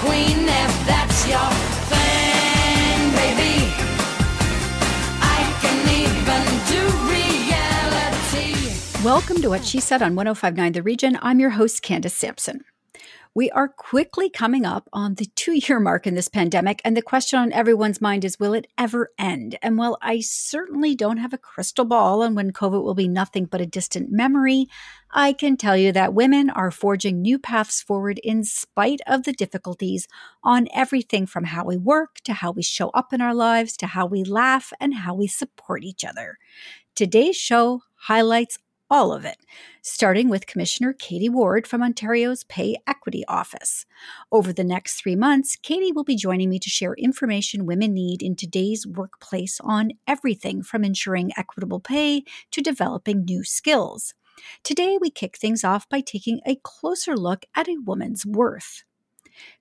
queen if that's your thing, baby. I can even do reality. Welcome to What She Said on 1059 The Region. I'm your host, Candace Sampson. We are quickly coming up on the two year mark in this pandemic, and the question on everyone's mind is will it ever end? And while I certainly don't have a crystal ball on when COVID will be nothing but a distant memory, I can tell you that women are forging new paths forward in spite of the difficulties on everything from how we work to how we show up in our lives to how we laugh and how we support each other. Today's show highlights all of it, starting with Commissioner Kadie Ward from Ontario's Pay Equity Office. Over the next three months, Kadie will be joining me to share information women need in today's workplace on everything from ensuring equitable pay to developing new skills. Today, we kick things off by taking a closer look at a woman's worth.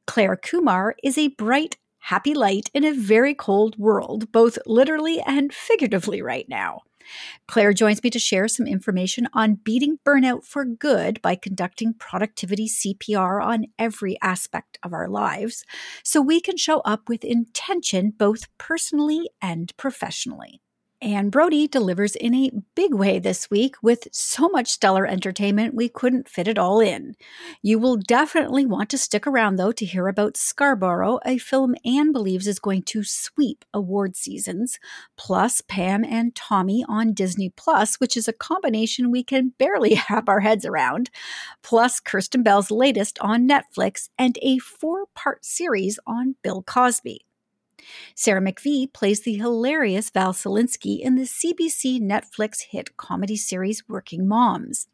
Clare Kumar is a bright, happy light in a very cold world, both literally and figuratively right now. Clare joins me to share some information on beating burnout for good by conducting productivity CPR on every aspect of our lives so we can show up with intention both personally and professionally. Anne Brodie delivers in a big way this week with so much stellar entertainment we couldn't fit it all in. You will definitely want to stick around though to hear about Scarborough, a film Anne believes is going to sweep award seasons, plus Pam and Tommy on Disney Plus, which is a combination we can barely wrap our heads around, plus Kirsten Bell's latest on Netflix and a four-part series on Bill Cosby. Sarah McVie plays the hilarious Val Szalinsky in the CBC Netflix hit comedy series Working Moms.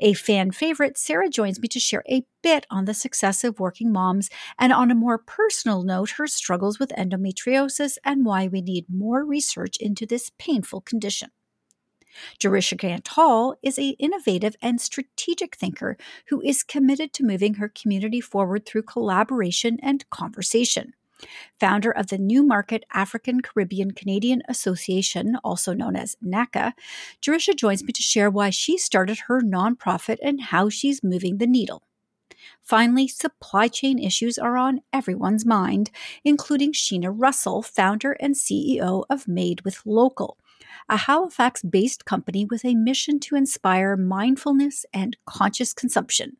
A fan favorite, Sarah joins me to share a bit on the success of Working Moms and, on a more personal note, her struggles with endometriosis and why we need more research into this painful condition. Jerisha Grant Hall is an innovative and strategic thinker who is committed to moving her community forward through collaboration and conversation. Founder of the Newmarket African Caribbean Canadian Association, also known as NACA, Jerisha joins me to share why she started her nonprofit and how she's moving the needle. Finally, supply chain issues are on everyone's mind, including Sheena Russell, founder and CEO of Made with Local, a Halifax based company with a mission to inspire mindfulness and conscious consumption.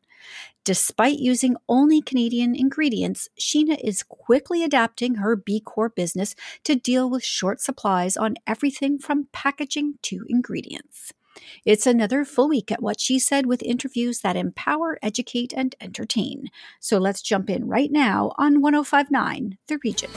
Despite using only Canadian ingredients, Sheena is quickly adapting her B Corp business to deal with short supplies on everything from packaging to ingredients. It's another full week at What She Said with interviews that empower, educate, and entertain. So let's jump in right now on 1059 The Region.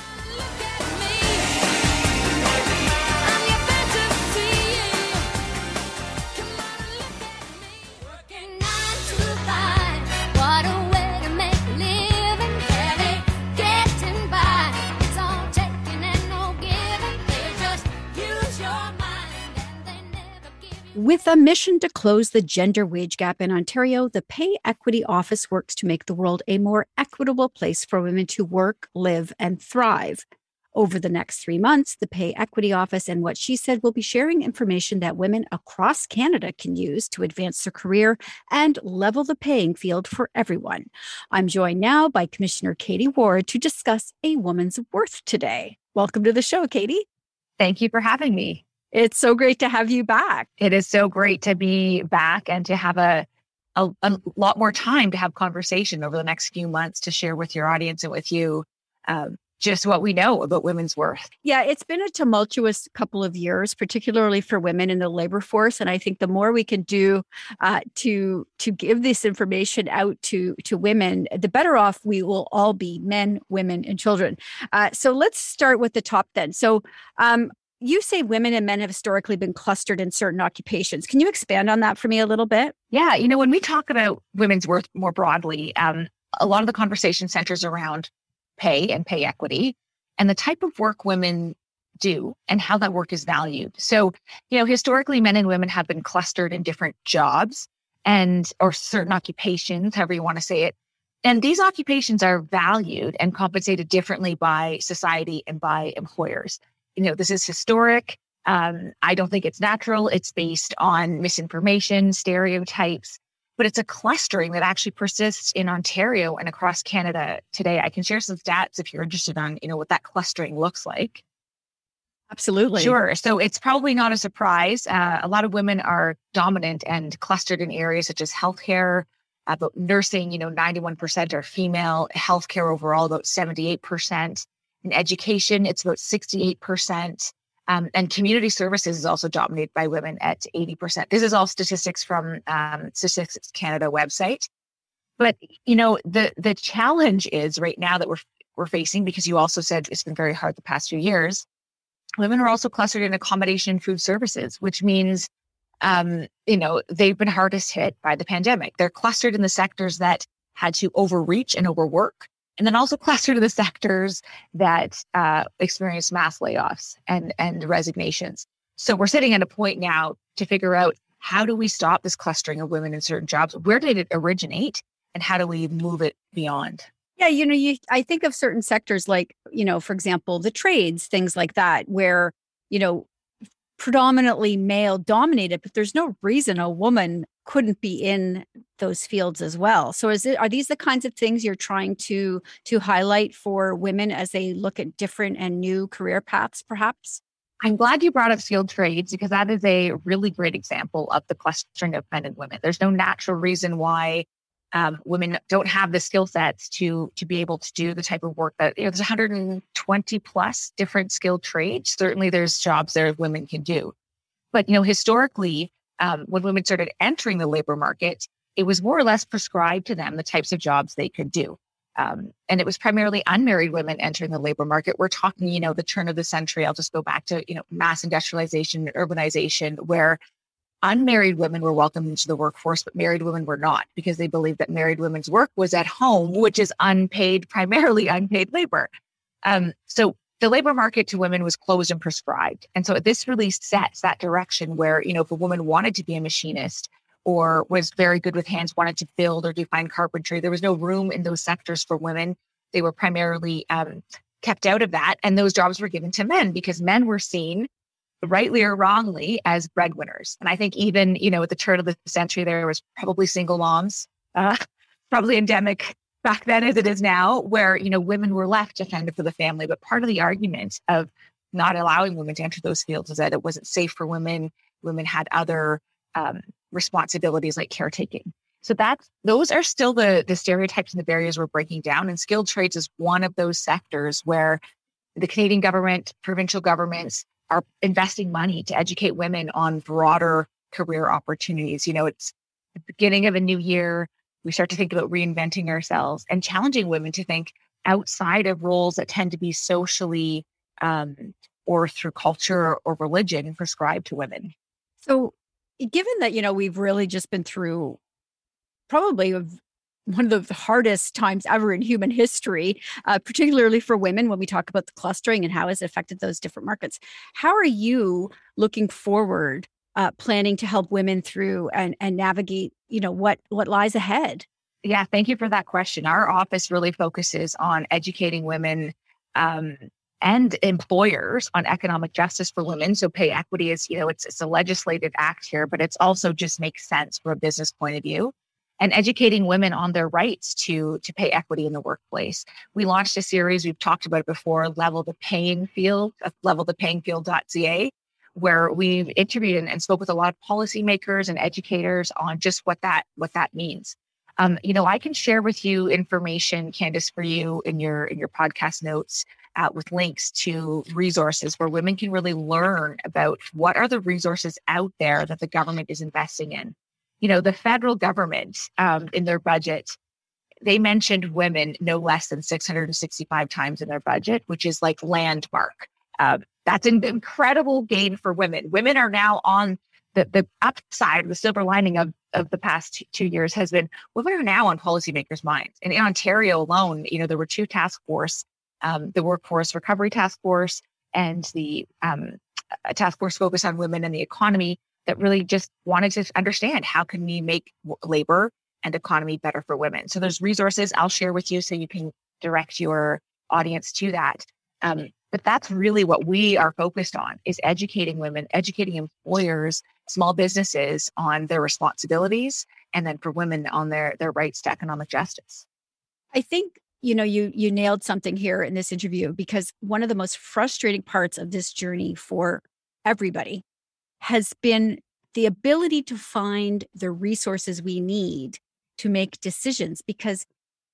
With a mission to close the gender wage gap in Ontario, the Pay Equity Office works to make the world a more equitable place for women to work, live, and thrive. Over the next three months, the Pay Equity Office and what she said will be sharing information that women across Canada can use to advance their career and level the paying field for everyone. I'm joined now by Commissioner Kadie Ward to discuss a woman's worth today. Welcome to the show, Kadie. Thank you for having me. It's so great to have you back. It is so great to be back and to have a, a, a lot more time to have conversation over the next few months to share with your audience and with you um, just what we know about women's worth. Yeah, it's been a tumultuous couple of years, particularly for women in the labor force, and I think the more we can do uh, to to give this information out to to women, the better off we will all be, men, women, and children. Uh, so let's start with the top then. So um, you say women and men have historically been clustered in certain occupations. Can you expand on that for me a little bit? Yeah, you know, when we talk about women's worth more broadly, um, a lot of the conversation centers around pay and pay equity and the type of work women do and how that work is valued. So, you know, historically, men and women have been clustered in different jobs and or certain occupations, however you want to say it. And these occupations are valued and compensated differently by society and by employers you know, this is historic. Um, I don't think it's natural. It's based on misinformation, stereotypes. but it's a clustering that actually persists in Ontario and across Canada today. I can share some stats if you're interested on, you know, what that clustering looks like. Absolutely. Sure. So it's probably not a surprise. Uh, a lot of women are dominant and clustered in areas such as healthcare, about nursing, you know, 91% are female, healthcare overall, about 78%. In education, it's about 68%. Um, and community services is also dominated by women at 80%. This is all statistics from um, Statistics Canada website. But you know, the the challenge is right now that we're we're facing because you also said it's been very hard the past few years. Women are also clustered in accommodation and food services, which means um, you know, they've been hardest hit by the pandemic. They're clustered in the sectors that had to overreach and overwork and then also cluster to the sectors that uh, experience mass layoffs and, and resignations. So we're sitting at a point now to figure out how do we stop this clustering of women in certain jobs? Where did it originate? And how do we move it beyond? Yeah, you know, you I think of certain sectors like, you know, for example, the trades, things like that, where, you know, predominantly male dominated, but there's no reason a woman couldn't be in those fields as well. So is it are these the kinds of things you're trying to to highlight for women as they look at different and new career paths perhaps? I'm glad you brought up skilled trades because that is a really great example of the clustering of men and women. There's no natural reason why um, women don't have the skill sets to to be able to do the type of work that you know there's 120 plus different skilled trades. Certainly, there's jobs there women can do, but you know historically um, when women started entering the labor market, it was more or less prescribed to them the types of jobs they could do. Um, and it was primarily unmarried women entering the labor market. We're talking, you know, the turn of the century. I'll just go back to, you know, mass industrialization and urbanization, where unmarried women were welcomed into the workforce, but married women were not because they believed that married women's work was at home, which is unpaid, primarily unpaid labor. Um, so the labor market to women was closed and prescribed. And so this really sets that direction where, you know, if a woman wanted to be a machinist or was very good with hands, wanted to build or do fine carpentry, there was no room in those sectors for women. They were primarily um, kept out of that. And those jobs were given to men because men were seen rightly or wrongly as breadwinners. And I think even, you know, at the turn of the century, there was probably single moms, uh, probably endemic back then as it is now, where, you know, women were left to fend for the family. But part of the argument of not allowing women to enter those fields is that it wasn't safe for women. Women had other um, responsibilities like caretaking. So that's those are still the the stereotypes and the barriers we're breaking down. And skilled trades is one of those sectors where the Canadian government, provincial governments are investing money to educate women on broader career opportunities. You know, it's the beginning of a new year we start to think about reinventing ourselves and challenging women to think outside of roles that tend to be socially um, or through culture or religion prescribed to women. So, given that, you know, we've really just been through probably one of the hardest times ever in human history, uh, particularly for women when we talk about the clustering and how has it affected those different markets. How are you looking forward uh, planning to help women through and, and navigate, you know, what what lies ahead? Yeah, thank you for that question. Our office really focuses on educating women um, and employers on economic justice for women. So pay equity is, you know, it's it's a legislative act here, but it's also just makes sense from a business point of view. And educating women on their rights to to pay equity in the workplace. We launched a series, we've talked about it before, Level the Paying Field, level the uh, levelthepayingfield.ca, where we've interviewed and, and, spoke with a lot of policymakers and educators on just what that what that means. Um, you know, I can share with you information, Candace, for you in your in your podcast notes uh, with links to resources where women can really learn about what are the resources out there that the government is investing in. You know, the federal government um, in their budget they mentioned women no less than 665 times in their budget, which is like landmark. Uh, that's an incredible gain for women. Women are now on the, the upside, the silver lining of, of the past two years has been women are now on policymakers' minds. And in Ontario alone, you know, there were two task force, um, the Workforce Recovery Task Force and the um, task force focused on women and the economy that really just wanted to understand how can we make labor and economy better for women. So there's resources I'll share with you so you can direct your audience to that. Um, but that's really what we are focused on is educating women, educating employers, small businesses on their responsibilities and then for women on their their rights to economic justice. I think you know you you nailed something here in this interview because one of the most frustrating parts of this journey for everybody has been the ability to find the resources we need to make decisions because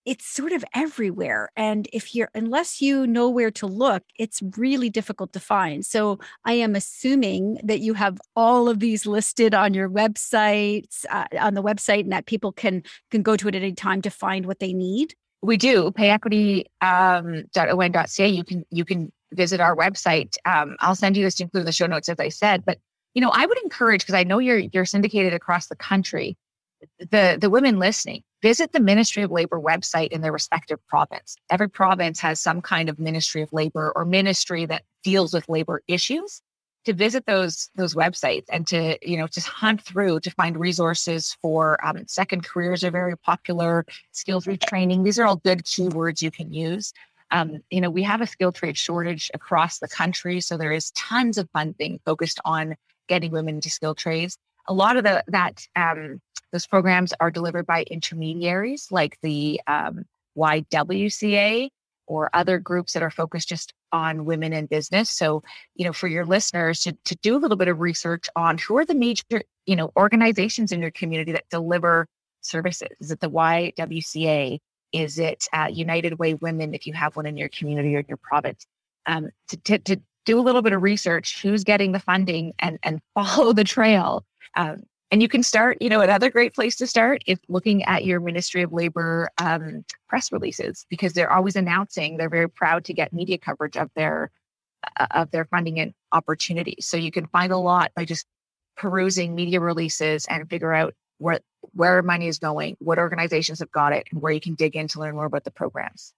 it's sort of everywhere and if you're unless you know where to look it's really difficult to find. So i am assuming that you have all of these listed on your website uh, on the website and that people can can go to it at any time to find what they need? We do. Payequity.on.ca um, you can you can visit our website. Um, i'll send you this to include in the show notes as i said but you know i would encourage because i know you're you're syndicated across the country the the women listening visit the Ministry of Labor website in their respective province. Every province has some kind of Ministry of Labor or ministry that deals with labor issues. To visit those those websites and to you know just hunt through to find resources for um, second careers are very popular. Skills retraining these are all good keywords you can use. Um, you know we have a skill trade shortage across the country, so there is tons of funding focused on getting women into skill trades. A lot of the that um, those programs are delivered by intermediaries like the um, YWCA or other groups that are focused just on women in business. So, you know, for your listeners to, to do a little bit of research on who are the major, you know, organizations in your community that deliver services. Is it the YWCA? Is it uh, United Way Women if you have one in your community or your province? Um, to, to, to do a little bit of research, who's getting the funding and, and follow the trail um, and you can start, you know, another great place to start is looking at your Ministry of Labor um, press releases because they're always announcing. They're very proud to get media coverage of their uh, of their funding and opportunities. So you can find a lot by just perusing media releases and figure out where where money is going, what organizations have got it, and where you can dig in to learn more about the programs.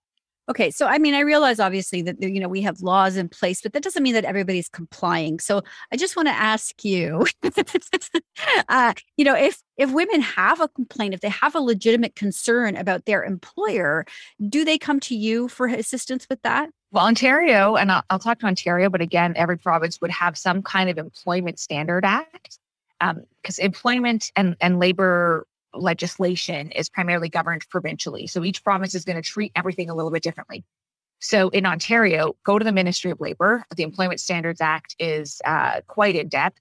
Okay, so I mean, I realize obviously that you know we have laws in place, but that doesn't mean that everybody's complying. So I just want to ask you, uh, you know, if if women have a complaint, if they have a legitimate concern about their employer, do they come to you for assistance with that? Well, Ontario, and I'll, I'll talk to Ontario, but again, every province would have some kind of employment standard act because um, employment and, and labor legislation is primarily governed provincially. So each province is going to treat everything a little bit differently. So in Ontario, go to the Ministry of Labor. The Employment Standards Act is uh, quite in depth.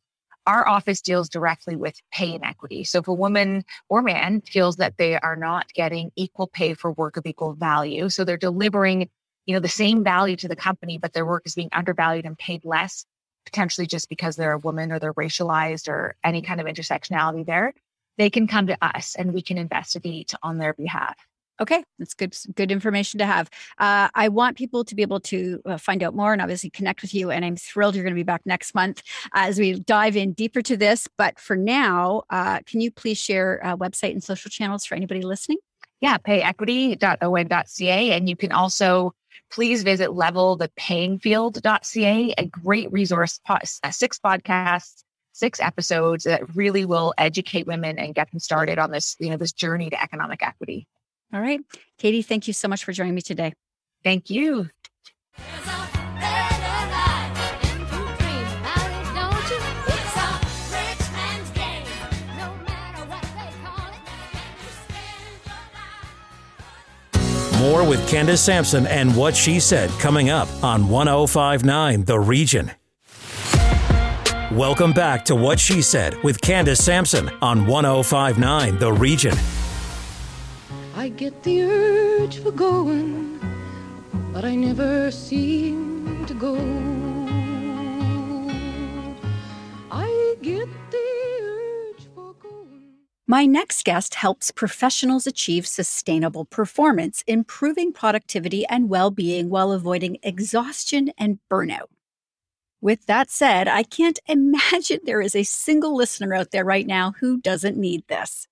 Our office deals directly with pay inequity. So if a woman or man feels that they are not getting equal pay for work of equal value, so they're delivering, you know, the same value to the company, but their work is being undervalued and paid less, potentially just because they're a woman or they're racialized or any kind of intersectionality there, they can come to us and we can investigate on their behalf. Okay, that's good. Good information to have. Uh, I want people to be able to uh, find out more and obviously connect with you. And I'm thrilled you're going to be back next month as we dive in deeper to this. But for now, uh, can you please share uh, website and social channels for anybody listening? Yeah, payequity.on.ca, and you can also please visit levelthepayingfield.ca, a great resource, uh, six podcasts six episodes that really will educate women and get them started on this, you know, this journey to economic equity. All right. Kadie, thank you so much for joining me today. Thank you. More with Candace Sampson and what she said coming up on 1059 The Region. Welcome back to What She Said with Candace Sampson on 1059 The Region. I get the urge for going, but I never seem to go. I get the urge for going. My next guest helps professionals achieve sustainable performance, improving productivity and well being while avoiding exhaustion and burnout. With that said, I can't imagine there is a single listener out there right now who doesn't need this.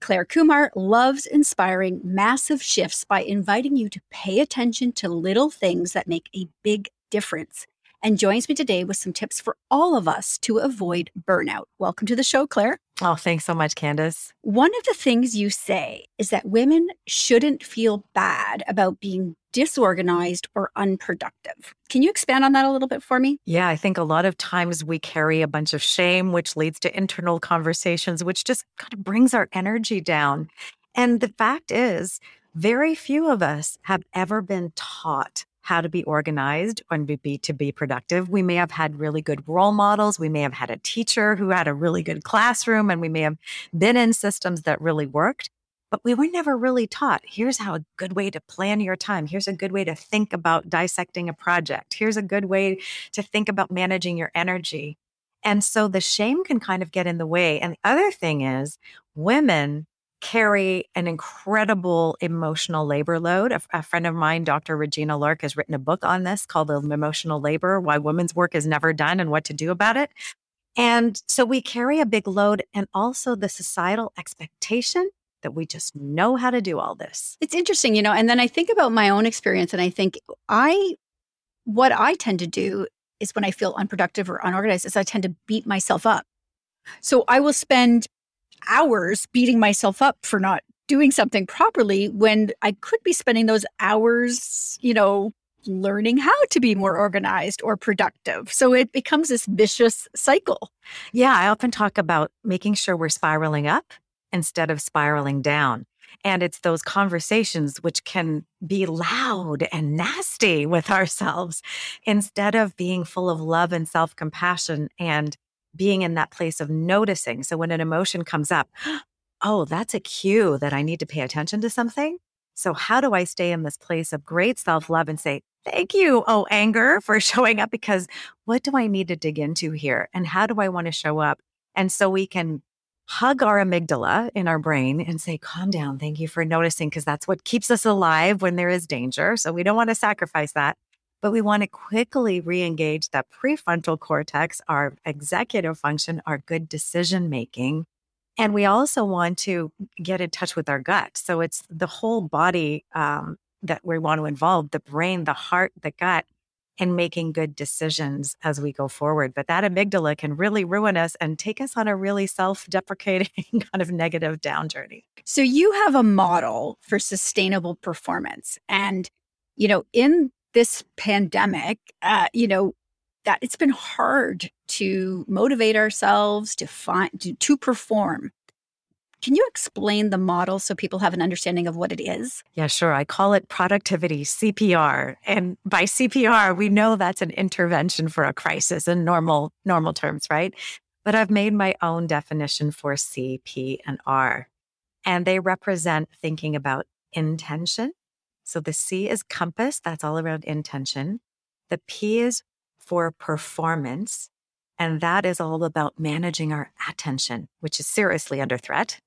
Clare Kumar loves inspiring massive shifts by inviting you to pay attention to little things that make a big difference and joins me today with some tips for all of us to avoid burnout. Welcome to the show, Clare. Oh, thanks so much, Candace. One of the things you say is that women shouldn't feel bad about being disorganized or unproductive. Can you expand on that a little bit for me? Yeah, I think a lot of times we carry a bunch of shame, which leads to internal conversations, which just kind of brings our energy down. And the fact is, very few of us have ever been taught how to be organized and be to be productive. We may have had really good role models. We may have had a teacher who had a really good classroom and we may have been in systems that really worked, but we were never really taught here's how a good way to plan your time. Here's a good way to think about dissecting a project. Here's a good way to think about managing your energy. And so the shame can kind of get in the way. And the other thing is women carry an incredible emotional labor load. A, a, friend of mine, Dr. Regina Lark, has written a book on this called The Emotional Labor Why Women's Work is Never Done and What to Do About It. And so we carry a big load and also the societal expectation that we just know how to do all this. It's interesting, you know, and then I think about my own experience and I think I, what I tend to do is when I feel unproductive or unorganized, is I tend to beat myself up. So I will spend hours beating myself up for not doing something properly when I could be spending those hours, you know, learning how to be more organized or productive. So it becomes this vicious cycle. Yeah, I often talk about making sure we're spiraling up instead of spiraling down. And it's those conversations which can be loud and nasty with ourselves instead of being full of love and self compassion and being in that place of noticing. So when an emotion comes up, oh, that's a cue that I need to pay attention to something. So, how do I stay in this place of great self love and say, Thank you, oh, anger, for showing up? Because what do I need to dig into here? And how do I want to show up? And so we can hug our amygdala in our brain and say, calm down. Thank you for noticing, because that's what keeps us alive when there is danger. So we don't want to sacrifice that. But we want to quickly re engage that prefrontal cortex, our executive function, our good decision making. And we also want to get in touch with our gut. So it's the whole body um, that we want to involve the brain, the heart, the gut and making good decisions as we go forward. But that amygdala can really ruin us and take us on a really self deprecating kind of negative down journey. So you have a model for sustainable performance. And, you know, in this pandemic, uh, you know, that it's been hard to motivate ourselves to find to, to perform can you explain the model so people have an understanding of what it is? Yeah, sure. I call it productivity CPR. And by CPR, we know that's an intervention for a crisis in normal normal terms, right? But I've made my own definition for C, P, and R. And they represent thinking about intention. So the C is compass, that's all around intention. The P is for performance, and that is all about managing our attention, which is seriously under threat.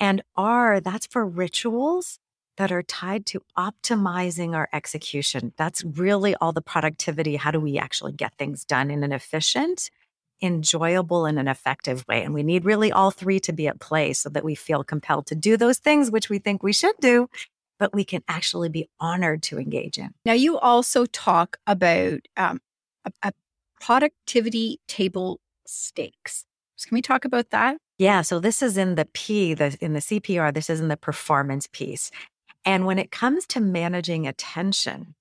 And R, that's for rituals that are tied to optimizing our execution. That's really all the productivity. How do we actually get things done in an efficient, enjoyable, and an effective way? And we need really all three to be at play so that we feel compelled to do those things which we think we should do, but we can actually be honored to engage in. Now, you also talk about um, a, a productivity table stakes. So can we talk about that? Yeah. So this is in the P, the in the CPR, this is in the performance piece. And when it comes to managing attention,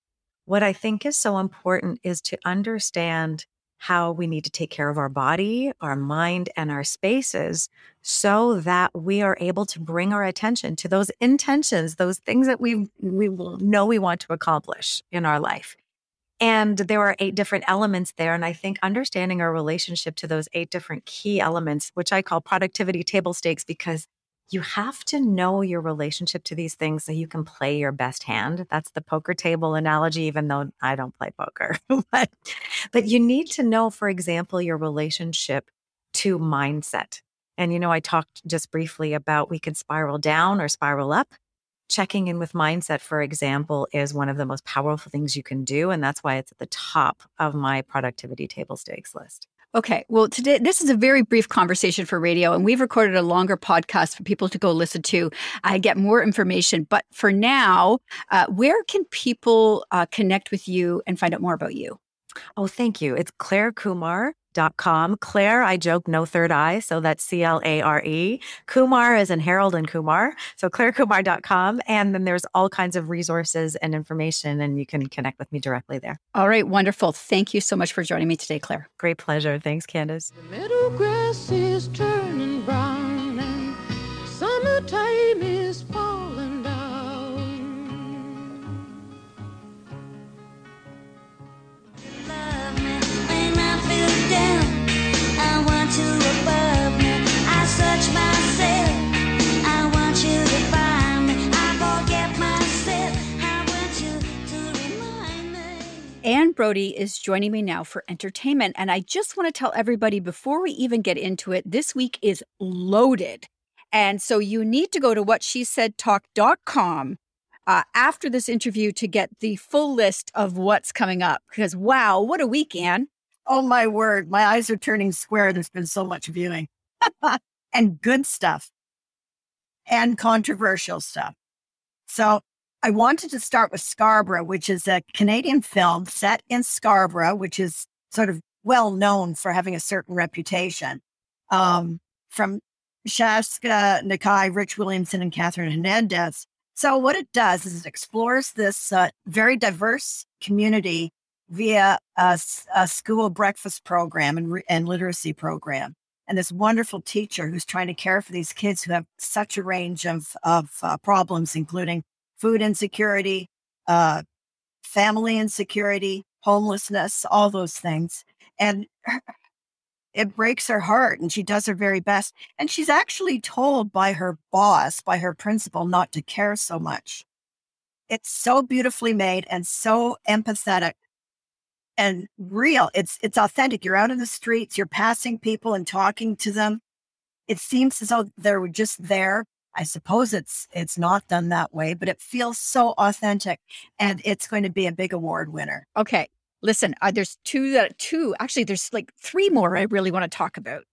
what I think is so important is to understand how we need to take care of our body, our mind, and our spaces so that we are able to bring our attention to those intentions, those things that we we know we want to accomplish in our life. And there are eight different elements there. And I think understanding our relationship to those eight different key elements, which I call productivity table stakes, because you have to know your relationship to these things so you can play your best hand. That's the poker table analogy, even though I don't play poker. but, but you need to know, for example, your relationship to mindset. And, you know, I talked just briefly about we can spiral down or spiral up checking in with mindset, for example, is one of the most powerful things you can do. And that's why it's at the top of my productivity table stakes list. Okay. Well, today, this is a very brief conversation for radio, and we've recorded a longer podcast for people to go listen to. I get more information. But for now, uh, where can people uh, connect with you and find out more about you? Oh, thank you. It's Clare Kumar Dot com. Clare, I joke, no third eye. So that's C L A R E. Kumar is in Harold and Kumar. So clarekumar.com. And then there's all kinds of resources and information, and you can connect with me directly there. All right, wonderful. Thank you so much for joining me today, Clare. Great pleasure. Thanks, Candace. Brodie is joining me now for entertainment. And I just want to tell everybody before we even get into it, this week is loaded. And so you need to go to whatshesaidtalk.com uh, after this interview to get the full list of what's coming up. Because wow, what a week, Anne. Oh my word, my eyes are turning square. There's been so much viewing and good stuff and controversial stuff. So I wanted to start with Scarborough, which is a Canadian film set in Scarborough, which is sort of well known for having a certain reputation. Um, from Shasha Nakhai, Rich Williamson, and Catherine Hernandez. So what it does is it explores this uh, very diverse community via a school breakfast program and, re- and literacy program. And this wonderful teacher who's trying to care for these kids who have such a range of, of uh, problems, including food insecurity, uh, family insecurity, homelessness, all those things. And it breaks her heart and she does her very best. And she's actually told by her boss, by her principal, not to care so much. It's so beautifully made and so empathetic and real. It's it's authentic. You're out in the streets, you're passing people and talking to them. It seems as though they're just there. I suppose it's it's not done that way, but it feels so authentic, and it's going to be a big award winner. Okay, listen, uh, there's two that two actually there's like three more I really want to talk about.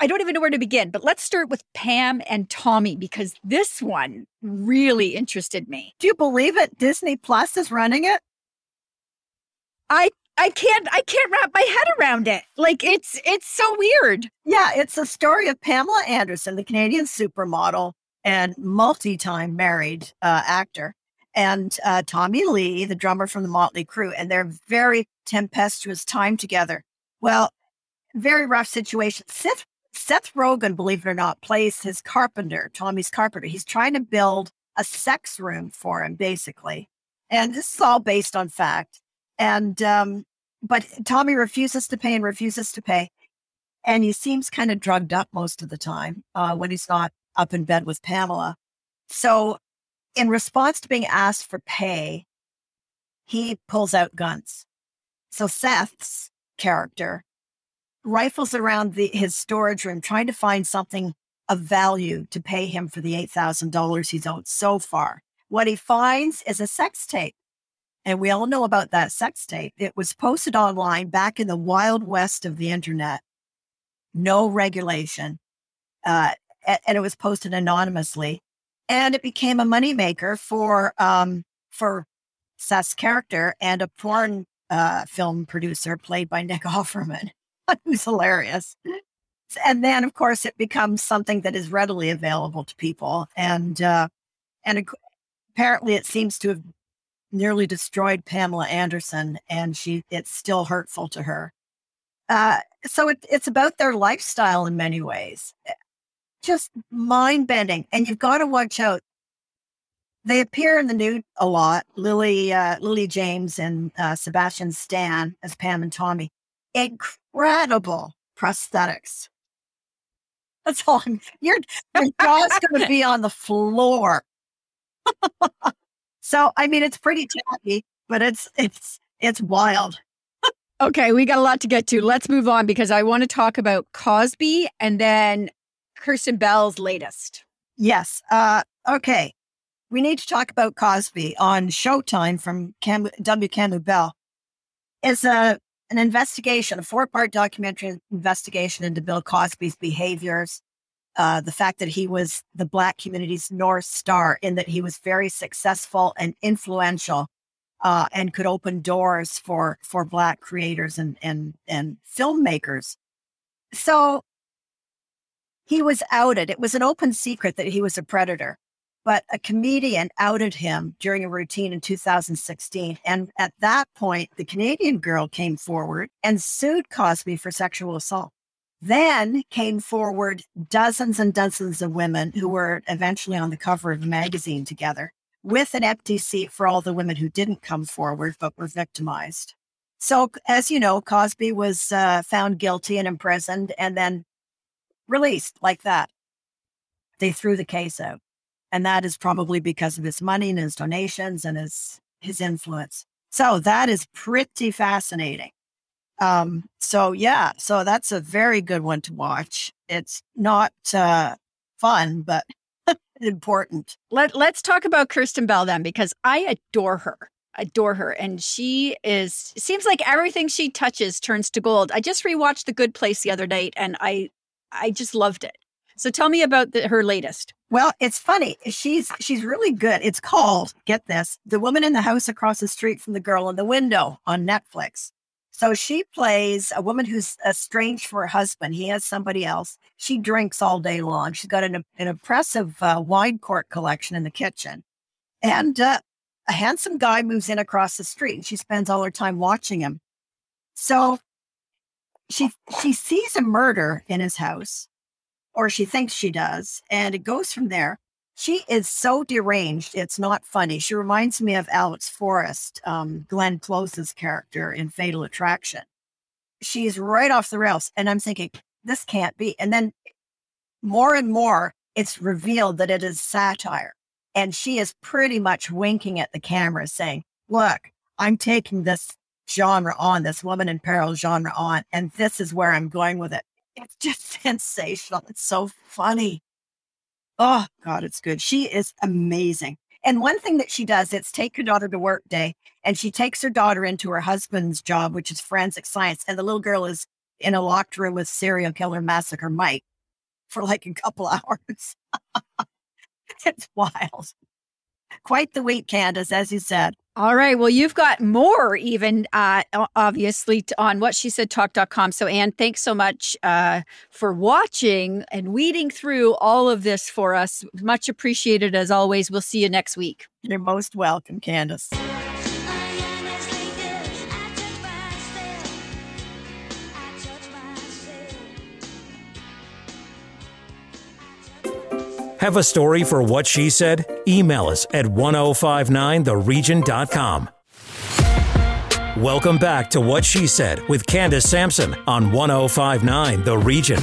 I don't even know where to begin, but let's start with Pam and Tommy because this one really interested me. Do you believe it? Disney Plus is running it. I I can't I can't wrap my head around it. Like it's it's so weird. Yeah, it's a story of Pamela Anderson, the Canadian supermodel and multi-time married uh, actor, and uh, Tommy Lee, the drummer from the Motley Crue, and their very tempestuous time together. Well, very rough situation. Seth, Seth Rogen, believe it or not, plays his carpenter, Tommy's carpenter. He's trying to build a sex room for him, basically, and this is all based on fact. And um, but Tommy refuses to pay and refuses to pay and he seems kind of drugged up most of the time uh, when he's not up in bed with Pamela. So, in response to being asked for pay, he pulls out guns. So Seth's character rifles around the, his storage room trying to find something of value to pay him for the eight thousand dollars he's owed so far. What he finds is a sex tape. And we all know about that sex tape. It was posted online back in the wild west of the internet no regulation. Uh, and it was posted anonymously. And it became a moneymaker for um, for Seth's character and a porn uh, film producer played by Nick Offerman, who's hilarious. And then, of course, it becomes something that is readily available to people. And uh, and apparently, it seems to have nearly destroyed Pamela Anderson, and she it's still hurtful to her. Uh, so it, it's about their lifestyle in many ways. Just mind bending, and you've got to watch out. They appear in the nude a lot. Lily, uh, Lily James, and uh, Sebastian Stan as Pam and Tommy. Incredible prosthetics. That's all. I'm, your your jaw's going to be on the floor. so I mean, it's pretty tacky, but it's it's it's wild. Okay, we got a lot to get to. Let's move on because I want to talk about Cosby and then Kirsten Bell's latest. Yes. Uh, okay. We need to talk about Cosby on Showtime from Cam- W. Kamau Bell. It's a an investigation, a four part documentary investigation into Bill Cosby's behaviors, uh, the fact that he was the Black community's North Star, in that he was very successful and influential uh, and could open doors for for black creators and and and filmmakers. So he was outed. It was an open secret that he was a predator, but a comedian outed him during a routine in 2016. And at that point, the Canadian girl came forward and sued Cosby for sexual assault. Then came forward dozens and dozens of women who were eventually on the cover of the magazine together with an empty seat for all the women who didn't come forward but were victimized. So, as you know, Cosby was uh, found guilty and imprisoned and then released like that. They threw the case out. And that is probably because of his money and his donations and his, his influence. So that is pretty fascinating. Um, so yeah, so that's a very good one to watch. It's not uh, fun, but important. Let, let's talk about Kirsten Bell then, because I adore her. Adore her. And she is, seems like everything she touches turns to gold. I just rewatched The Good Place the other night and I, I just loved it. So tell me about the, her latest. Well, it's funny. She's she's really good. It's called, get this, The Woman in the House Across the Street from the Girl in the Window on Netflix. So she plays a woman who's estranged from her husband. He has somebody else. She drinks all day long. She's got an, an impressive uh, wine cork collection in the kitchen. And uh, a handsome guy moves in across the street and she spends all her time watching him. So she she sees a murder in his house, or she thinks she does, and it goes from there. She is so deranged, it's not funny. She reminds me of Alex Forrest, um, Glenn Close's character in Fatal Attraction. She's right off the rails. And I'm thinking, this can't be. And then more and more, it's revealed that it is satire. And she is pretty much winking at the camera, saying, Look, I'm taking this genre on, this woman in peril genre on, and this is where I'm going with it. It's just sensational. It's so funny. Oh God, it's good. She is amazing. And one thing that she does, it's take her daughter to work day, and she takes her daughter into her husband's job, which is forensic science. And the little girl is in a locked room with serial killer massacre Mike for like a couple hours. it's wild. Quite the week, Candace, as you said. All right. Well, you've got more even, uh, obviously, on what she said talk.com. So, Anne, thanks so much uh, for watching and weeding through all of this for us. Much appreciated as always. We'll see you next week. You're most welcome, Candace. Have a story for what she said? Email us at 1059theregion.com. Welcome back to What She Said with Candace Sampson on 1059 The Region.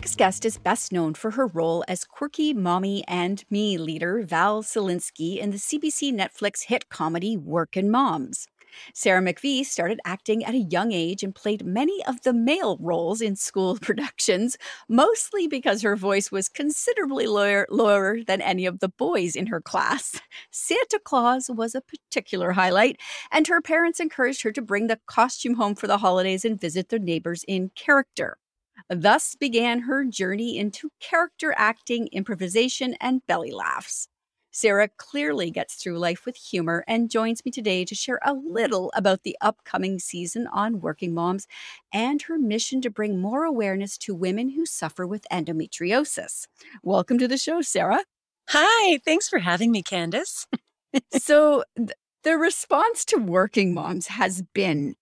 Next guest is best known for her role as quirky mommy and me leader Val Szalinsky in the CBC Netflix hit comedy Workin' Moms. Sarah McVie started acting at a young age and played many of the male roles in school productions, mostly because her voice was considerably lower, lower than any of the boys in her class. Santa Claus was a particular highlight, and her parents encouraged her to bring the costume home for the holidays and visit their neighbors in character. Thus began her journey into character acting, improvisation, and belly laughs. Sarah clearly gets through life with humor and joins me today to share a little about the upcoming season on Working Moms and her mission to bring more awareness to women who suffer with endometriosis. Welcome to the show, Sarah. Hi, thanks for having me, Candace. so, th- the response to Working Moms has been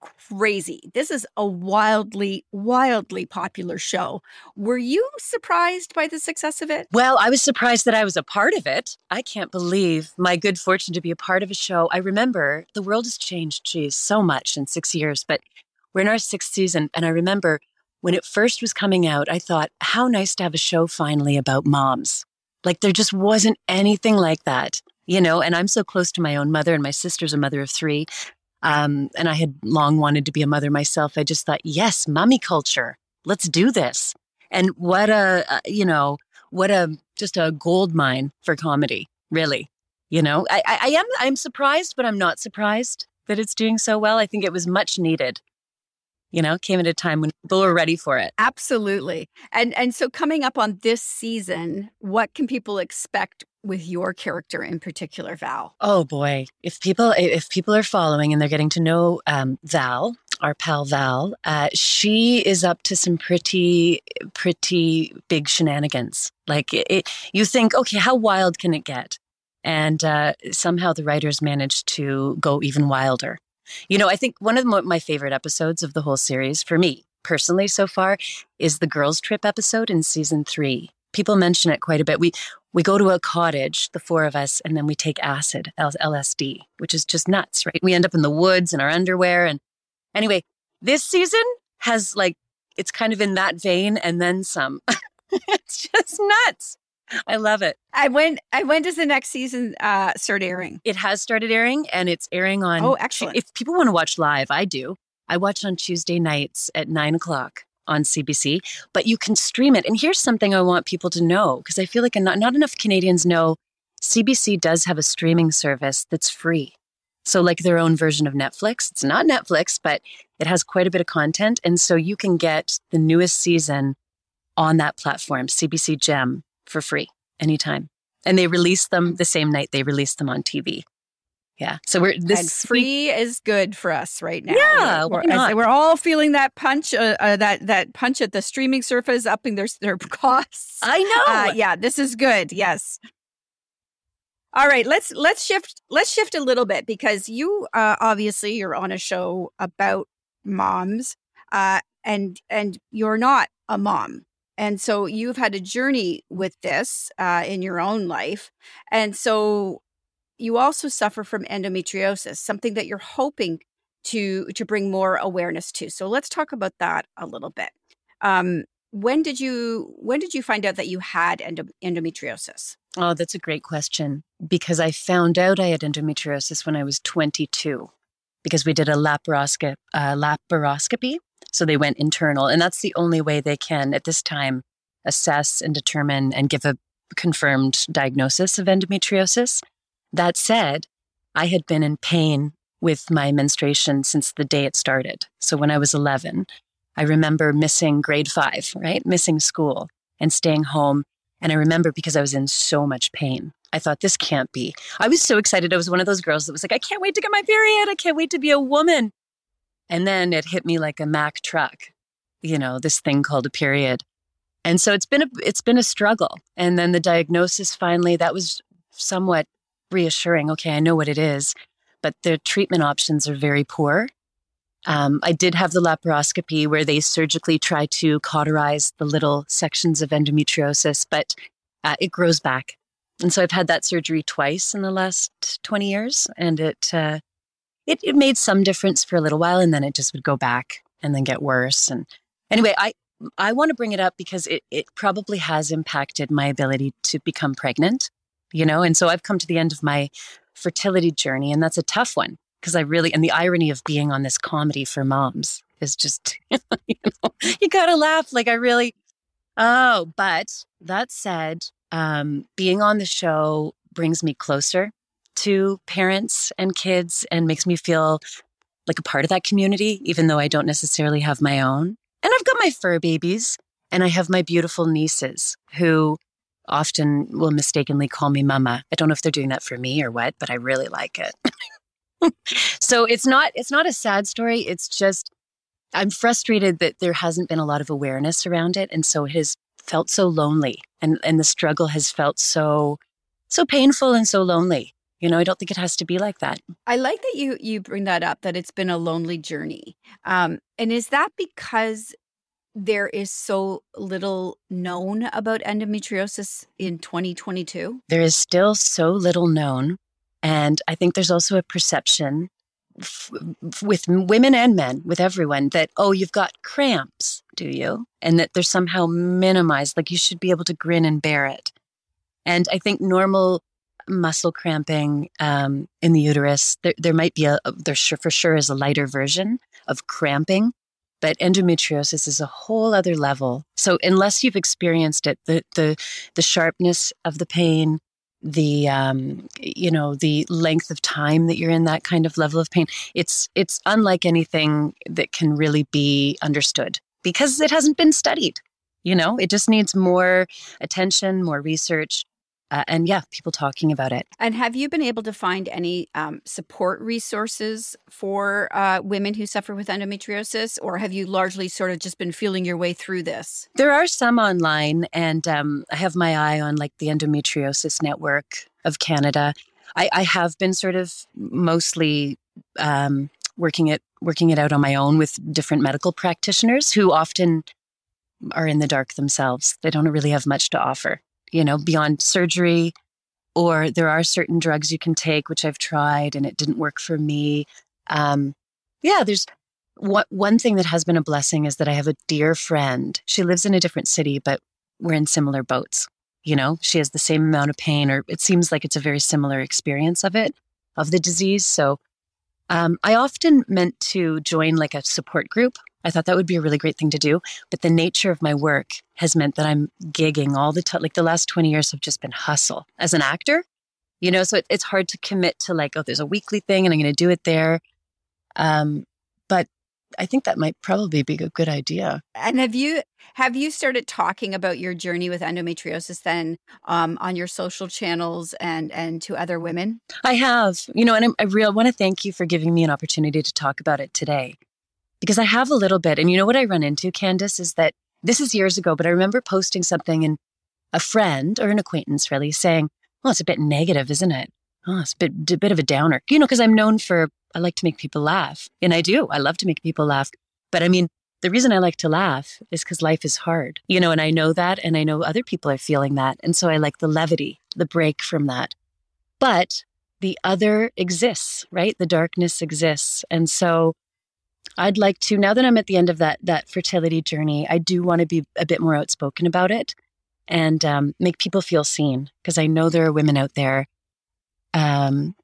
crazy. This is a wildly, wildly popular show. Were you surprised by the success of it? Well, I was surprised that I was a part of it. I can't believe my good fortune to be a part of a show. I remember the world has changed, geez, so much in six years, but we're in our sixth season. And I remember when it first was coming out, I thought, how nice to have a show finally about moms. Like there just wasn't anything like that, you know, and I'm so close to my own mother, and my sister's a mother of three. Um, and I had long wanted to be a mother myself. I just thought, yes, mommy culture. Let's do this. And what a, uh, you know, what a, just a gold mine for comedy, really. You know, I, I, I am I'm surprised, but I'm not surprised that it's doing so well. I think it was much needed. You know, came at a time when people were ready for it. Absolutely. And and so coming up on this season, what can people expect with your character in particular, Val? Oh boy, if people if people are following and they're getting to know um, Val, our pal Val, uh, she is up to some pretty pretty big shenanigans. Like it, it, you think, okay, how wild can it get? And uh, somehow the writers managed to go even wilder. You know, I think one of my favorite episodes of the whole series, for me personally so far, is the girls' trip episode in season three. People mention it quite a bit. We we go to a cottage, the four of us, and then we take acid, LSD, which is just nuts, right? We end up in the woods in our underwear. And anyway, this season has like, it's kind of in that vein and then some. it's just nuts. I love it. I when I when does the next season uh start airing? It has started airing and it's airing on. Oh, excellent. If people want to watch live, I do. I watch on Tuesday nights at nine o'clock on CBC, but you can stream it. And here's something I want people to know because I feel like not, not enough Canadians know CBC does have a streaming service that's free. So, like their own version of Netflix. It's not Netflix, but it has quite a bit of content. And so you can get the newest season on that platform, CBC Gem, for free anytime. And they release them the same night they release them on TV. Yeah. So we're this and free is good for us right now. Yeah, we're, not? we're all feeling that punch, uh, uh, that that punch at the streaming surface, upping their their costs. I know. Uh, yeah, this is good. Yes. All right, let's let's shift let's shift a little bit because you uh, obviously you're on a show about moms, uh, and and you're not a mom, and so you've had a journey with this uh, in your own life, and so you also suffer from endometriosis, something that you're hoping to to bring more awareness to. So let's talk about that a little bit. Um, when did you when did you find out that you had endo- endometriosis? Oh, that's a great question because I found out I had endometriosis when I was 22 because we did a laparoscopy, uh, laparoscopy. So they went internal, and that's the only way they can at this time assess and determine and give a confirmed diagnosis of endometriosis. That said, I had been in pain with my menstruation since the day it started. So when I was 11, I remember missing grade five, right? Missing school and staying home. And I remember because I was in so much pain. I thought, this can't be. I was so excited. I was one of those girls that was like, I can't wait to get my period. I can't wait to be a woman. And then it hit me like a Mack truck, you know, this thing called a period. And so it's been a it's been a struggle. And then the diagnosis finally, that was somewhat reassuring. Okay, I know what it is, but the treatment options are very poor. Um, I did have the laparoscopy where they surgically try to cauterize the little sections of endometriosis, but uh, it grows back. And so I've had that surgery twice in the last 20 years, and it, uh, it it made some difference for a little while, and then it just would go back and then get worse. And anyway, I I want to bring it up because it it probably has impacted my ability to become pregnant, you know. And so I've come to the end of my fertility journey, and that's a tough one because I really and the irony of being on this comedy for moms is just you know you gotta laugh like I really oh but that said um, being on the show brings me closer to parents and kids and makes me feel like a part of that community even though I don't necessarily have my own and I've got my fur babies and I have my beautiful nieces who often will mistakenly call me mama. I don't know if they're doing that for me or what, but I really like it. so it's not it's not a sad story it's just i'm frustrated that there hasn't been a lot of awareness around it and so it has felt so lonely and and the struggle has felt so so painful and so lonely you know i don't think it has to be like that I like that you you bring that up that it's been a lonely journey. Um, and is that because there is so little known about endometriosis in 2022? there is still so little known and i think there's also a perception f- with women and men with everyone that oh you've got cramps do you and that they're somehow minimized like you should be able to grin and bear it and i think normal muscle cramping um, in the uterus there, there might be a there sure, for sure is a lighter version of cramping but endometriosis is a whole other level. So unless you've experienced it the the the sharpness of the pain the um, you know the length of time that you're in that kind of level of pain it's it's unlike anything that can really be understood because it hasn't been studied. You know it just needs more attention more research uh, and yeah people talking about it And have you been able to find any um, support resources for uh, women who suffer with endometriosis, or have you largely sort of just been feeling your way through this? There are some online, and um, I have my eye on like the Endometriosis Network of Canada. I, I have been sort of mostly um, working it working it out on my own with different medical practitioners who often are in the dark themselves. They don't really have much to offer, you know, beyond surgery. Or there are certain drugs you can take, which I've tried, and it didn't work for me. Um, yeah, there's what one thing that has been a blessing is that I have a dear friend. She lives in a different city, but we're in similar boats. You know, she has the same amount of pain, or it seems like it's a very similar experience of it, of the disease. So um, I often meant to join like a support group. I thought that would be a really great thing to do. But the nature of my work has meant that I'm gigging all the time. Like the last 20 years have just been hustle as an actor, you know, so it, it's hard to commit to like, oh, there's a weekly thing and I'm going to do it there. Um, but I think that might probably be a good idea. And have you have you started talking about your journey with endometriosis then um, on your social channels and and to other women? I have, you know, and I'm, I real want to thank you for giving me an opportunity to talk about it today because I have a little bit. And you know what I run into, Candace, is that this is years ago, but I remember posting something and a friend or an acquaintance really saying, "Well, it's a bit negative, isn't it? Oh, it's a bit, a bit of a downer." You know, because I'm known for I like to make people laugh, and I do. I love to make people laugh. But I mean, the reason I like to laugh is because life is hard, you know, and I know that, and I know other people are feeling that, and so I like the levity, the break from that. But the other exists, right? The darkness exists, and so I'd like to now that I'm at the end of that that fertility journey, I do want to be a bit more outspoken about it and um, make people feel seen because I know there are women out there, um,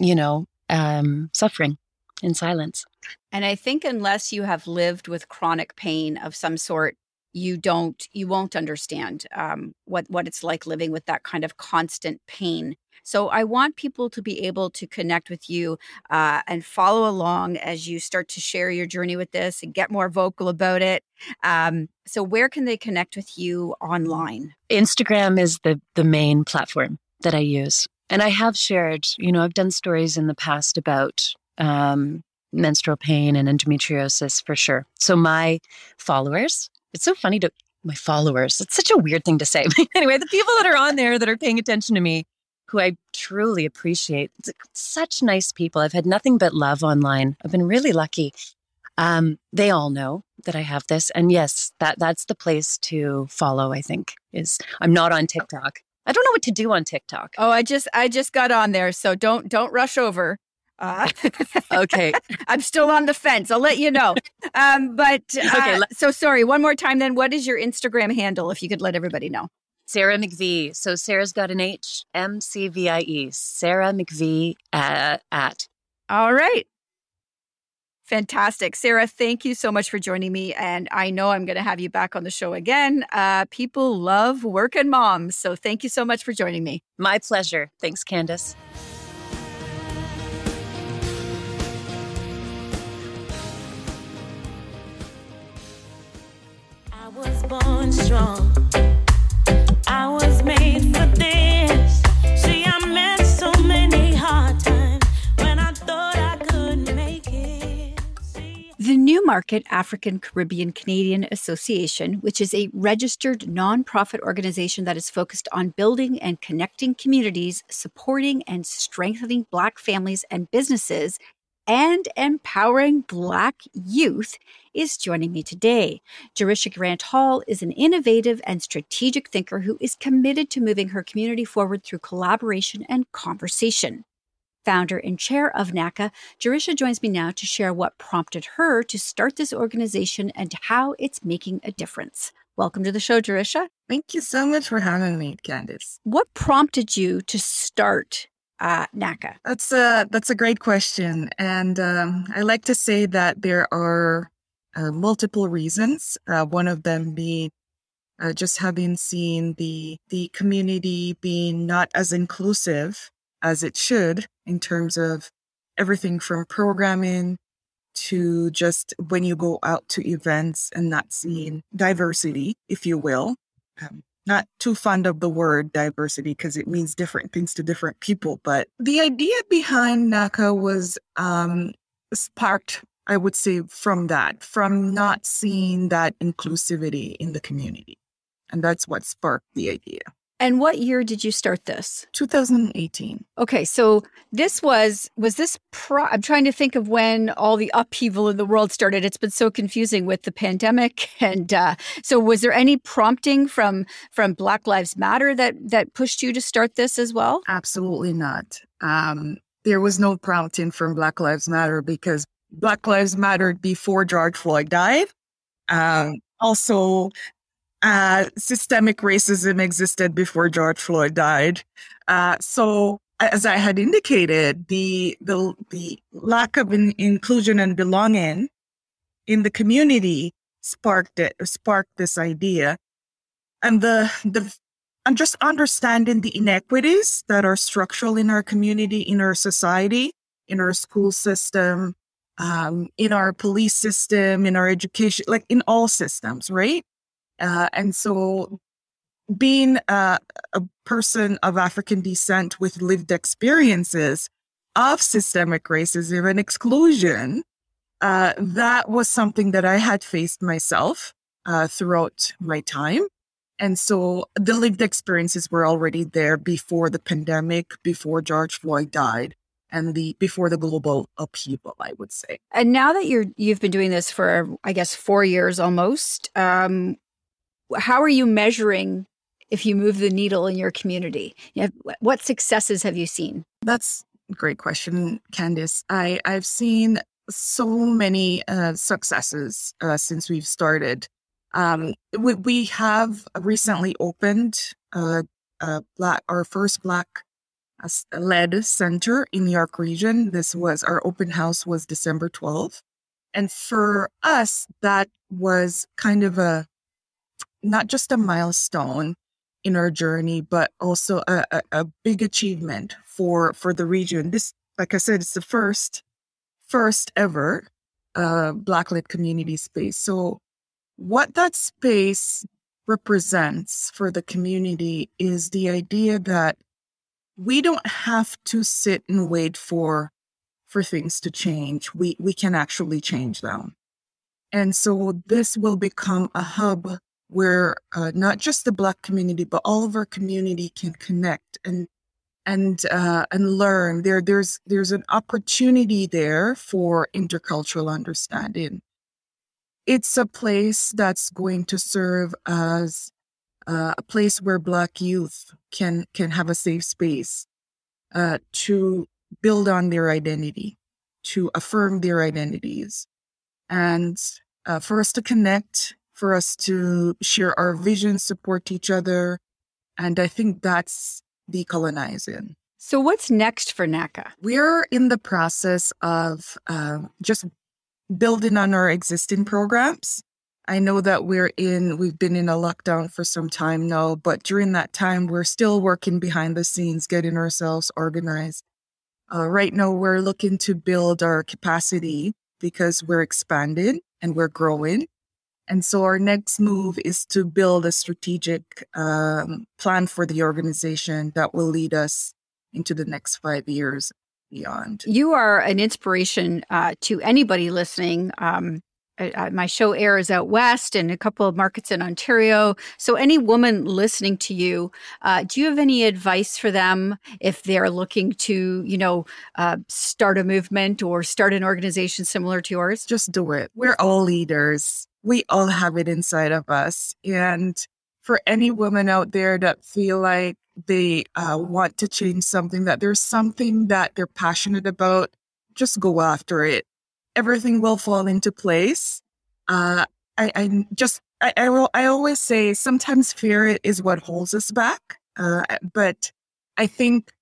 you know, um, suffering in silence. And I think unless you have lived with chronic pain of some sort, you don't you won't understand um, what what it's like living with that kind of constant pain. So I want people to be able to connect with you uh, and follow along as you start to share your journey with this and get more vocal about it. Um, so where can they connect with you online? Instagram is the the main platform that I use. And I have shared, you know, I've done stories in the past about um, menstrual pain and endometriosis for sure. So my followers, it's so funny to my followers. It's such a weird thing to say. anyway, the people that are on there that are paying attention to me, who I truly appreciate, such nice people. I've had nothing but love online. I've been really lucky. Um, they all know that I have this, and yes, that that's the place to follow. I think is I'm not on TikTok. I don't know what to do on TikTok. Oh, I just I just got on there, so don't don't rush over. Uh, Okay. I'm still on the fence. I'll let you know. Um, but uh, Okay, let- so sorry. One more time, then. What is your Instagram handle? If you could let everybody know. Sarah McVie. So Sarah's got an H, M C V I E. Sarah McVie uh, at. All right. Fantastic. Sarah, thank you so much for joining me. And I know I'm going to have you back on the show again. Uh, people love working moms. So thank you so much for joining me. My pleasure. Thanks, Candace. I was born strong. The Newmarket African Caribbean Canadian Association, which is a registered nonprofit organization that is focused on building and connecting communities, supporting and strengthening Black families and businesses, and empowering Black youth, is joining me today. Jerisha Grant Hall is an innovative and strategic thinker who is committed to moving her community forward through collaboration and conversation. Founder and chair of NACA, Jerisha joins me now to share what prompted her to start this organization and how it's making a difference. Welcome to the show, Jerisha. Thank you so much for having me, Candace. What prompted you to start uh, NACA? That's a that's a great question, and um, I like to say that there are uh, multiple reasons. Uh, one of them being uh, just having seen the the community being not as inclusive as it should in terms of everything from programming to just when you go out to events and not seeing diversity, if you will. Um, not too fond of the word diversity because it means different things to different people. But the idea behind NACA was um, sparked, I would say, from that, from not seeing that inclusivity in the community. And that's what sparked the idea. And what year did you start this? 2018. Okay, so this was was this pro- I'm trying to think of when all the upheaval in the world started. It's been so confusing with the pandemic and uh, so was there any prompting from from Black Lives Matter that that pushed you to start this as well? Absolutely not. Um, there was no prompting from Black Lives Matter because Black Lives mattered before George Floyd died. Um, also, uh, systemic racism existed before George Floyd died. Uh, so, as I had indicated, the the the lack of in- inclusion and belonging in the community sparked it, sparked this idea, and the the and just understanding the inequities that are structural in our community, in our society, in our school system, um, in our police system, in our education, like in all systems, right? Uh, and so, being a, a person of African descent with lived experiences of systemic racism and exclusion, uh, that was something that I had faced myself uh, throughout my time. And so the lived experiences were already there before the pandemic, before George Floyd died, and the before the global upheaval, I would say. And now that you're you've been doing this for I guess 4 years almost, um, how are you measuring if you move the needle in your community? You what successes have you seen? That's a great question, Candace. I, I've seen so many uh, successes uh, since we've started. Um, we, we have recently opened uh, black, our first Black uh, led center in New York region. This was our open house was December 12th. And for us, that was kind of a not just a milestone in our journey, but also a, a, a big achievement for for the region. This, like I said, it's the first first ever uh, blacklit community space. So, what that space represents for the community is the idea that we don't have to sit and wait for for things to change. We we can actually change them. And so this will become a hub where uh, not just the Black community, but all of our community can connect and and uh, and learn. There, there's there's an opportunity there for intercultural understanding. It's a place that's going to serve as uh, a place where Black youth can can have a safe space uh, to build on their identity, to affirm their identities, and uh, for us to connect for us to share our vision, support each other. And I think that's decolonizing. So, what's next for NACA? We're in the process of uh, just building on our existing programs. I know that we're in, we've been in a lockdown for some time now, but during that time, we're still working behind the scenes, getting ourselves organized. Uh, right now, we're looking to build our capacity because we're expanding and we're growing. And so our next move is to build a strategic um, plan for the organization that will lead us into the next five years beyond. You are an inspiration uh, to anybody listening. Um, uh, my show airs out west and a couple of markets in Ontario. So, any woman listening to you, uh, do you have any advice for them if they're looking to, you know, uh, start a movement or start an organization similar to yours? Just do it. We're all leaders we all have it inside of us. And for any woman out there that feel like they uh, want to change something, that there's something that they're passionate about, just go after it. Everything will fall into place. Uh, I, I, just, I, I, will, I always say sometimes fear is what holds us back. Uh, but I think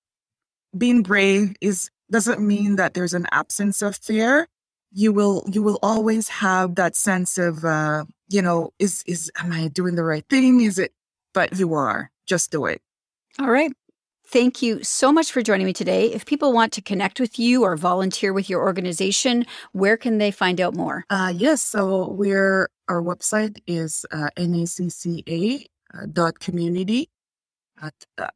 being brave is doesn't mean that there's an absence of fear you will you will always have that sense of uh, you know, is is am I doing the right thing? Is it? But you are. Just do it. All right. Thank you so much for joining me today. If people want to connect with you or volunteer with your organization, where can they find out more? Uh, yes. So we're our website is uh, naca uh, dot community at uh,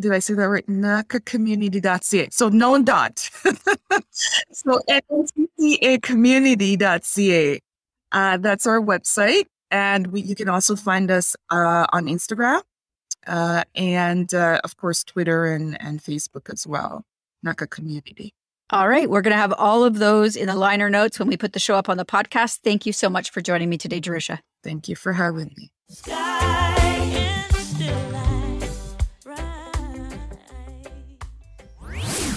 did I say that right? NACAcommunity.ca. So no dot. so nacacommunity.ca. Uh, that's our website. And we, you can also find us uh, on Instagram uh, and, uh, of course, Twitter and, and Facebook as well. NACA Community. All right. We're going to have all of those in the liner notes when we put the show up on the podcast. Thank you so much for joining me today, Jerisha. Thank you for having me.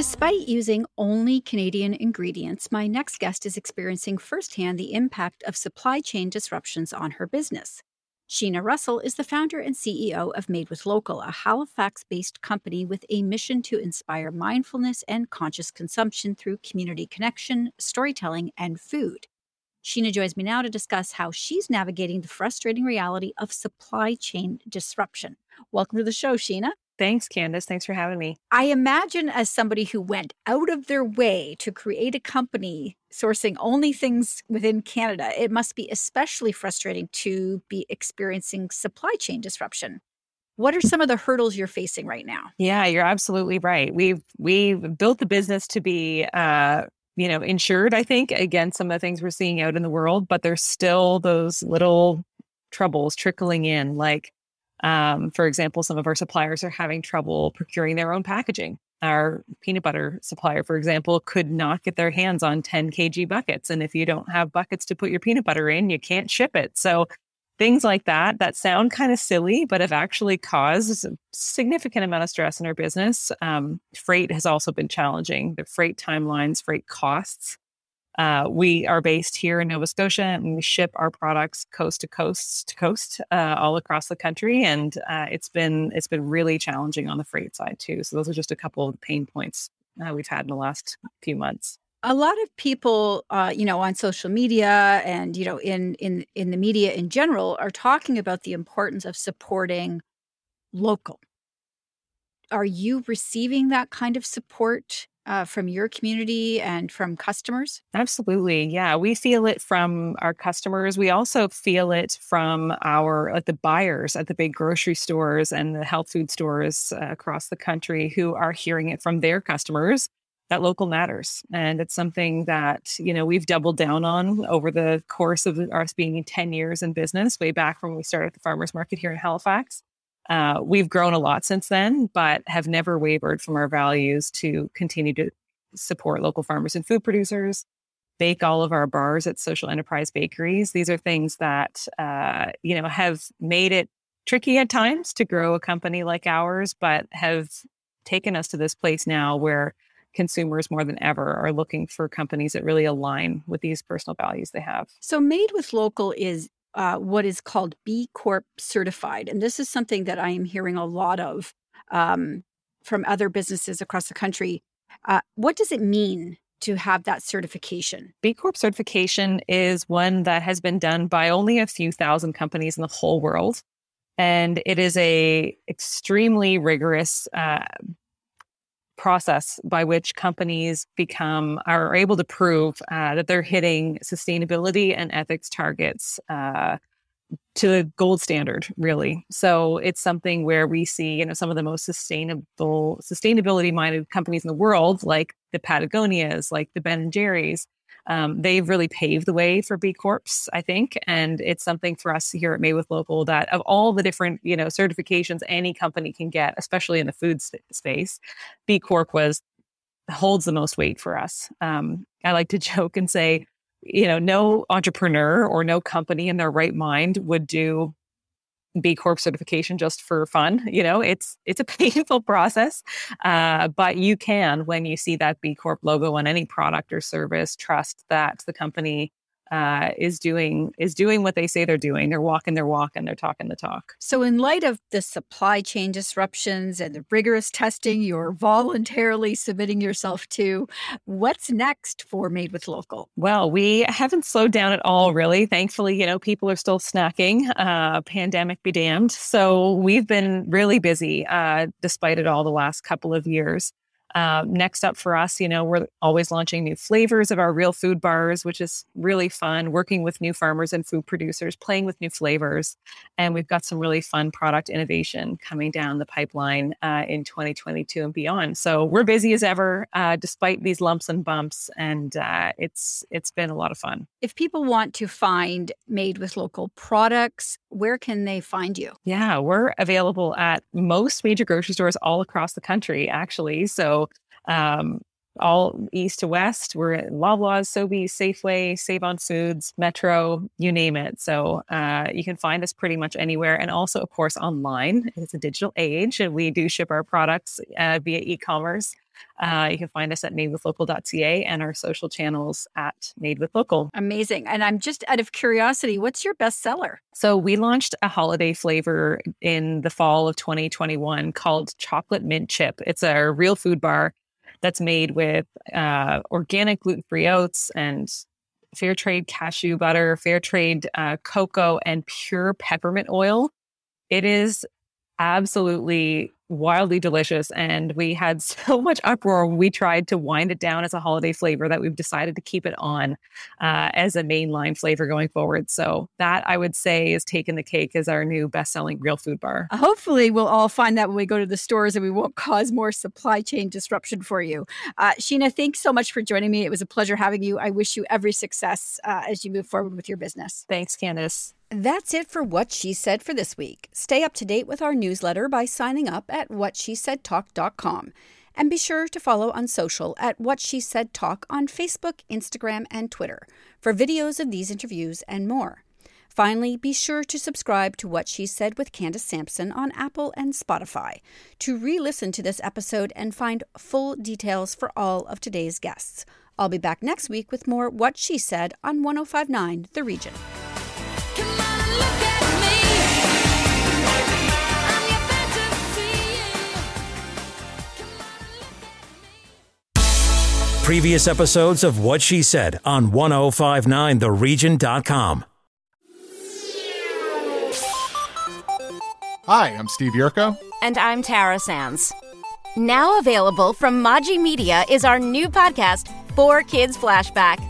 Despite using only Canadian ingredients, my next guest is experiencing firsthand the impact of supply chain disruptions on her business. Sheena Russell is the founder and CEO of Made with Local, a Halifax based company with a mission to inspire mindfulness and conscious consumption through community connection, storytelling, and food. Sheena joins me now to discuss how she's navigating the frustrating reality of supply chain disruption. Welcome to the show, Sheena. Thanks, Candace. Thanks for having me. I imagine as somebody who went out of their way to create a company sourcing only things within Canada, it must be especially frustrating to be experiencing supply chain disruption. What are some of the hurdles you're facing right now? Yeah, you're absolutely right. We've we've built the business to be uh, you know, insured, I think, against some of the things we're seeing out in the world, but there's still those little troubles trickling in like um, for example, some of our suppliers are having trouble procuring their own packaging. Our peanut butter supplier, for example, could not get their hands on 10 kg buckets. And if you don't have buckets to put your peanut butter in, you can't ship it. So things like that that sound kind of silly, but have actually caused a significant amount of stress in our business. Um, freight has also been challenging. The freight timelines, freight costs uh, we are based here in Nova Scotia and we ship our products coast to coast to coast uh, all across the country. And uh, it's been it's been really challenging on the freight side too. So those are just a couple of pain points uh, we've had in the last few months. A lot of people, uh, you know, on social media and you know in in in the media in general, are talking about the importance of supporting local. Are you receiving that kind of support uh, from your community and from customers? Absolutely. Yeah. We feel it from our customers. We also feel it from our, like the buyers at the big grocery stores and the health food stores uh, across the country who are hearing it from their customers that local matters. And it's something that, you know, we've doubled down on over the course of us being 10 years in business, way back when we started the farmers market here in Halifax. Uh, we've grown a lot since then, but have never wavered from our values to continue to support local farmers and food producers, bake all of our bars at social enterprise bakeries. These are things that, uh, you know, have made it tricky at times to grow a company like ours, but have taken us to this place now where consumers more than ever are looking for companies that really align with these personal values they have. So, Made with Local is uh, what is called B Corp certified. And this is something that I am hearing a lot of um, from other businesses across the country. Uh, what does it mean to have that certification? B Corp certification is one that has been done by only a few thousand companies in the whole world. And it is a extremely rigorous uh, process by which companies become are able to prove uh, that they're hitting sustainability and ethics targets uh, to the gold standard really. So it's something where we see you know some of the most sustainable sustainability minded companies in the world like the patagonias like the ben and jerry's um, they've really paved the way for B Corps, I think, and it's something for us here at Made with Local that of all the different you know certifications any company can get, especially in the food space, B Corp was holds the most weight for us. Um, I like to joke and say, you know, no entrepreneur or no company in their right mind would do B Corp certification just for fun. You know, it's it's a painful process, uh, but you can, when you see that B Corp logo on any product or service, trust that the company uh, is doing is doing what they say they're doing. They're walking their walk and they're talking the talk. So, in light of the supply chain disruptions and the rigorous testing you're voluntarily submitting yourself to, what's next for Made with Local? Well, we haven't slowed down at all, really. Thankfully, you know, people are still snacking. Uh, pandemic be damned. So we've been really busy, uh, despite it all, the last couple of years. Uh, next up for us, you know, we're always launching new flavors of our real food bars, which is really fun, working with new farmers and food producers, playing with new flavors. And we've got some really fun product innovation coming down the pipeline uh, in 2022 and beyond. So we're busy as ever, uh, despite these lumps and bumps. And uh, it's it's been a lot of fun. If people want to find made with local products, where can they find you? Yeah, we're available at most major grocery stores all across the country, actually. So um, all east to west. We're at Loblaws, Sobeys, Safeway, Save on Foods, Metro, you name it. So uh, you can find us pretty much anywhere. And also, of course, online. It's a digital age, and we do ship our products uh, via e commerce. Uh, you can find us at madewithlocal.ca and our social channels at Made with Local. Amazing. And I'm just out of curiosity, what's your best seller? So we launched a holiday flavor in the fall of 2021 called Chocolate Mint Chip. It's a real food bar that's made with uh, organic gluten free oats and fair trade cashew butter, fair trade uh, cocoa, and pure peppermint oil. It is absolutely wildly delicious. And we had so much uproar we tried to wind it down as a holiday flavor that we've decided to keep it on uh, as a mainline flavor going forward. So that I would say is taking the cake as our new best selling real food bar. Hopefully, we'll all find that when we go to the stores and we won't cause more supply chain disruption for you. Uh, Sheena, thanks so much for joining me. It was a pleasure having you. I wish you every success uh, as you move forward with your business. Thanks, Candace. That's it for What She Said for this week. Stay up to date with our newsletter by signing up at whatshesaidtalk.com. And be sure to follow on social at What She Said Talk on Facebook, Instagram, and Twitter for videos of these interviews and more. Finally, be sure to subscribe to What She Said with Candace Sampson on Apple and Spotify to re listen to this episode and find full details for all of today's guests. I'll be back next week with more What She Said on 1059 The Region. Previous episodes of What She Said on 1059theregion.com. Hi, I'm Steve Yurko. And I'm Tara Sands. Now available from Maji Media is our new podcast, Four Kids Flashback.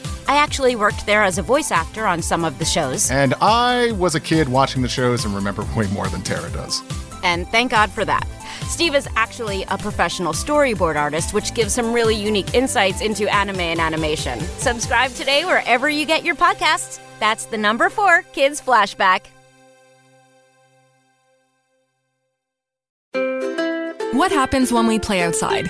I actually worked there as a voice actor on some of the shows. And I was a kid watching the shows and remember way more than Tara does. And thank God for that. Steve is actually a professional storyboard artist, which gives some really unique insights into anime and animation. Subscribe today wherever you get your podcasts. That's the number four Kids Flashback. What happens when we play outside?